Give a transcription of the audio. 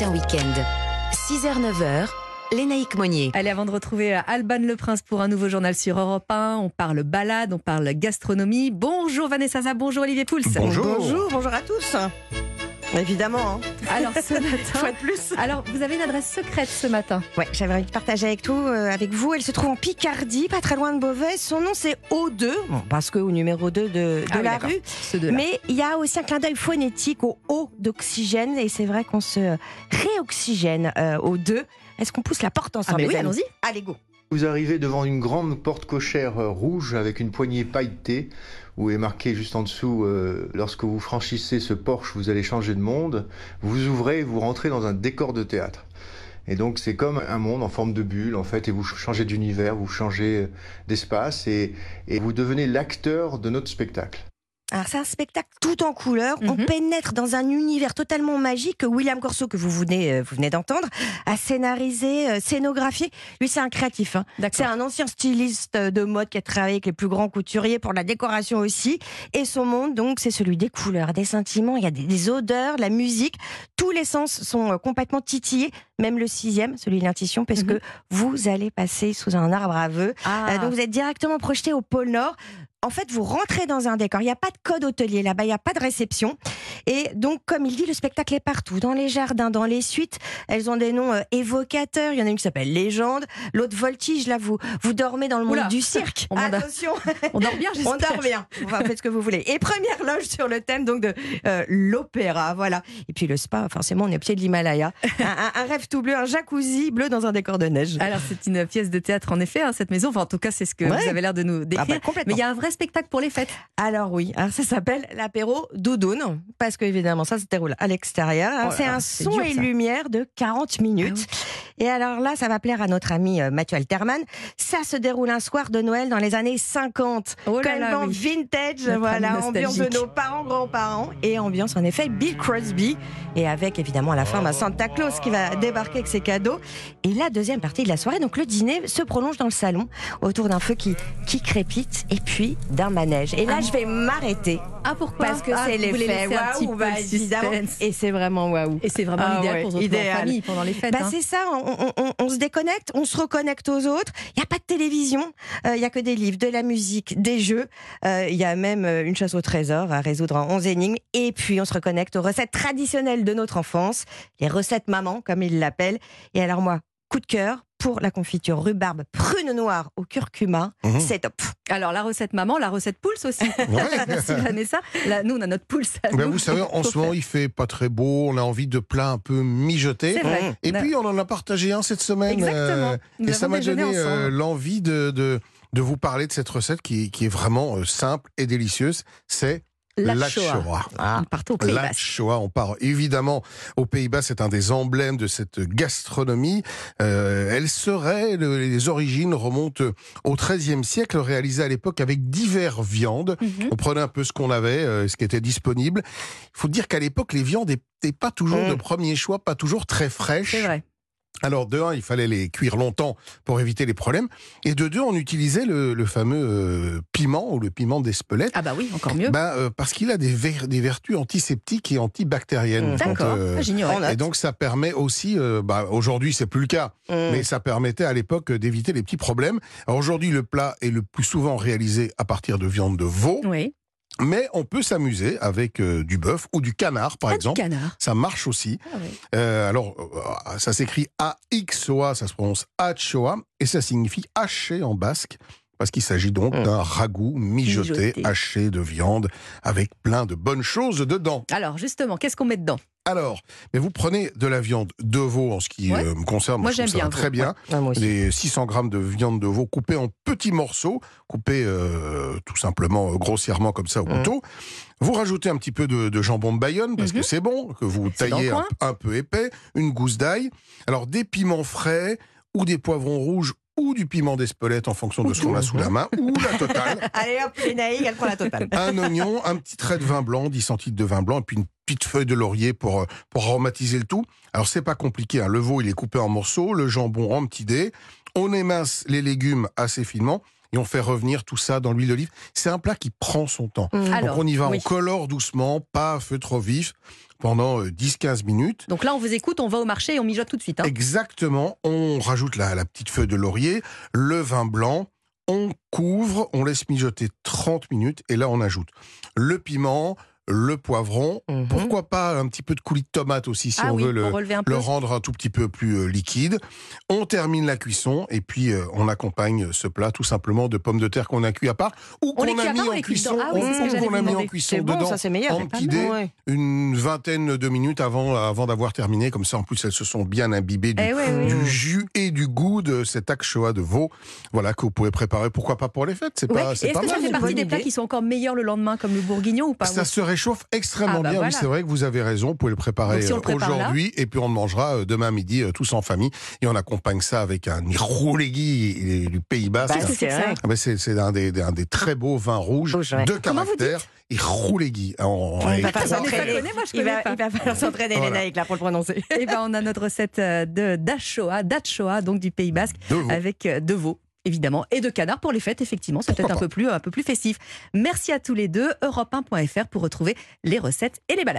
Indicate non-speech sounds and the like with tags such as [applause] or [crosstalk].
matin week-end. 6h-9h, Lénaïque Monnier. Allez, avant de retrouver euh, Alban Le Prince pour un nouveau journal sur Europe 1, on parle balade, on parle gastronomie. Bonjour Vanessa Zah, bonjour Olivier Pouls. Bonjour. Bonjour, bonjour à tous. Évidemment. Hein. Alors ce [laughs] matin, de plus. alors vous avez une adresse secrète ce matin. Ouais, j'avais envie de partager avec, tout, euh, avec vous. Elle se trouve en Picardie, pas très loin de Beauvais. Son nom, c'est O2, bon, parce que au numéro 2 de, de Ah la rue. Mais il y a aussi un clin d'œil phonétique au O d'oxygène. Et c'est vrai qu'on se réoxygène euh, au 2. Est-ce qu'on pousse la porte Ah ensemble mais les oui, allons-y. Allez, go. Vous arrivez devant une grande porte cochère euh, rouge avec une poignée pailletée où est marqué juste en dessous euh, lorsque vous franchissez ce porche, vous allez changer de monde. Vous ouvrez et vous rentrez dans un décor de théâtre. Et donc c'est comme un monde en forme de bulle en fait et vous changez d'univers, vous changez euh, d'espace et, et vous devenez l'acteur de notre spectacle. Alors c'est un spectacle tout en couleurs. On Mhm. pénètre dans un univers totalement magique que William Corso, que vous venez, euh, vous venez d'entendre, a scénarisé, euh, scénographié. Lui c'est un créatif. hein. C'est un ancien styliste de mode qui a travaillé avec les plus grands couturiers pour la décoration aussi. Et son monde, donc, c'est celui des couleurs, des sentiments, il y a des, des odeurs, la musique. Tous les sens sont euh, complètement titillés, même le sixième, celui de l'intuition, parce Mhm. que vous allez passer sous un arbre à vœux. Ah, donc vous êtes directement projeté au pôle Nord. En fait, vous rentrez dans un décor. Il n'y a pas de code hôtelier là-bas, il n'y a pas de réception. Et donc, comme il dit, le spectacle est partout, dans les jardins, dans les suites. Elles ont des noms euh, évocateurs. Il y en a une qui s'appelle Légende, l'autre Voltige. Là, vous, vous dormez dans le monde Oula. du [laughs] cirque. On Attention, [laughs] on dort bien, on dort bien. Enfin, faites ce que vous voulez. Et première loge sur le thème donc de euh, l'opéra, voilà. Et puis le spa, forcément, on est au pied de l'Himalaya. [laughs] Un, un- un rêve tout bleu, un jacuzzi bleu dans un décor de neige. Alors c'est une pièce de théâtre en effet, hein, cette maison. Enfin en tout cas c'est ce que Ouais. vous avez l'air de nous Ah décrire. bah, complètement. Mais il y a un vrai spectacle pour les fêtes. Alors oui, alors ça s'appelle l'apéro doudoune, parce que évidemment ça se déroule à l'extérieur. Oh c'est un son dur, et ça. lumière de 40 minutes. Et alors là, ça va plaire à notre ami euh, Mathieu Alterman. Ça se déroule un soir de Noël dans les années 50. Oh là oui. vintage, Notre voilà, ambiance de nos parents, grands-parents, et ambiance en effet Bill Crosby, et avec évidemment à la fin bah, Santa Claus qui va débarquer avec ses cadeaux. Et la deuxième partie de la soirée, donc le dîner se prolonge dans le salon, autour d'un feu qui, qui crépite, et puis d'un manège. Et là, je vais m'arrêter, Ah pourquoi parce que Ah, c'est l'effet waouh, évidemment, et c'est vraiment waouh. Et c'est vraiment Ah ouais, pour idéal. famille pendant les fêtes. Bah, hein. c'est ça, on, on- on- on se déconnecte, on se reconnecte aux autres. Il n'y a pas de télévision, euh, il y a que des livres, de la musique, des jeux. Euh, Il y a même euh, une chasse au trésor à résoudre en 11 énigmes. Et puis on se reconnecte aux recettes traditionnelles de notre enfance, les recettes maman, comme ils l'appellent. Et alors moi, coup de cœur pour la confiture rhubarbe prune noire au curcuma, Mhm. c'est top. Alors la recette maman, la recette pouls aussi. Merci Vanessa. Là, nous on a notre pouls. à Ben, nous. vous savez, en ce moment, il fait pas très beau. On a envie de plats un peu mijotés. C'est vrai. Et puis, on en a partagé un cette semaine. Exactement. euh, Nous et ça m'a donné euh, l'envie de, de, de vous parler de cette recette qui, qui est vraiment euh, simple et délicieuse. C'est la. Shoah. Ah. On au on part évidemment aux Pays-Bas, c'est un des emblèmes de cette gastronomie. Euh, elle serait, le- les origines remontent au XIIIe siècle, réalisée à l'époque avec divers viandes. Mhm. On prenait un peu ce qu'on avait, euh, ce qui était disponible. Il faut dire qu'à l'époque, les viandes n'étaient pas toujours Mm. de premier choix, pas toujours très fraîches. C'est vrai. Alors, de un, il fallait les cuire longtemps pour éviter les problèmes. Et de deux, on utilisait le, le fameux euh, piment ou le piment d'Espelette. Ah bah oui, encore mieux. Ben, euh, parce qu'il a des, ver- des vertus antiseptiques et antibactériennes. Mm. Quand, D'accord. euh, Ah, et donc ça permet aussi, euh, bah, aujourd'hui c'est plus le cas, Mm. mais ça permettait à l'époque d'éviter les petits problèmes. Alors aujourd'hui le plat est le plus souvent réalisé à partir de viande de veau, Oui. Mais on peut s'amuser avec euh, du bœuf ou du canard par Ah, exemple. canard. Ça marche aussi. Ah. Euh, alors, euh, ça s'écrit A-X-O-A, ça se prononce Achoa, et ça signifie haché en basque, parce qu'il s'agit donc Mm. d'un ragoût mijoté, Mijoté. haché de viande, avec plein de bonnes choses dedans. Alors justement, qu'est-ce qu'on met dedans? Alors, mais vous prenez de la viande de veau en ce qui Ouais. euh, me concerne. Moi, trouve j'aime bien très veau, bien. Moi. Des 600 grammes de viande de veau coupée en petits morceaux, coupés euh, tout simplement euh, grossièrement comme ça au Mm. couteau. Vous rajoutez un petit peu de, de jambon de Bayonne parce que c'est bon, que vous taillez un peu épais, une gousse d'ail, alors des piments frais ou des poivrons rouges ou du piment d'Espelette en fonction de ce qu'on a sous la main, ou la totale. [laughs] Allez hop, les naïs, elle prend la totale. [laughs] un oignon, un petit trait de vin blanc, 10 centilitres de vin blanc, et puis une petite feuille de laurier pour, euh, pour aromatiser le tout. Alors c'est pas compliqué, hein. le veau il est coupé en morceaux, le jambon en petits dés, on émince les légumes assez finement, et on fait revenir tout ça dans l'huile d'olive. C'est un plat qui prend son temps. Mmh. Alors, Donc on y va, oui. on colore doucement, pas à feu trop vif, pendant euh, 10-15 minutes. Donc là, on vous écoute, on va au marché et on mijote tout de suite. hein. Exactement, on rajoute la, la petite feuille de laurier, le vin blanc, on couvre, on laisse mijoter 30 minutes et là on ajoute le piment, le poivron, Mhm. pourquoi pas un petit peu de coulis de tomate aussi si ah on oui, veut le, rendre un tout petit peu plus euh, liquide. On termine la cuisson et puis euh, on accompagne ce plat tout simplement de pommes de terre qu'on a cuit à part ou On les qu'on a mis en cuisson, dedans. Ah oui, qu'on a mis en cuisson C'est bon, dedans ça c'est meilleur. en petit dé, Ouais. une vingtaine de minutes avant, avant d'avoir terminé. Comme ça, en plus, elles se sont bien imbibées du, Eh ouais, oui. du jus et du goût de cet akchoa de veau. Voilà, que vous pouvez préparer. Pourquoi pas pour les fêtes C'est Ouais. pas, Est-ce pas que ça fait partie des plats qui sont encore meilleurs le lendemain, comme le bourguignon ou pas Ça se réchauffe extrêmement Ah bah bien. voilà. Oui, c'est vrai que vous avez raison. Vous pouvez le préparer si on euh, prépare aujourd'hui et puis on le mangera euh, demain midi euh, tous en famille. Et on accompagne ça avec un iroulegui du Pays Basque. Bah, que c'est Ah c'est c'est un des, un des très beaux vins rouges Rouge, ouais. de caractère. Iroulegui. Moi je Il va, falloir s'entraîner, Voilà. les Naïcs, là, pour le prononcer. Eh ben, on a notre recette de d'Achoa, d'Achoa, donc du Pays Basque, avec de veau. Évidemment, et de canard pour les fêtes, effectivement, c'est peut-être un pas. [laughs] peu plus, un peu plus festif. Merci à tous les deux. Europe1.fr pour retrouver les recettes et les balades.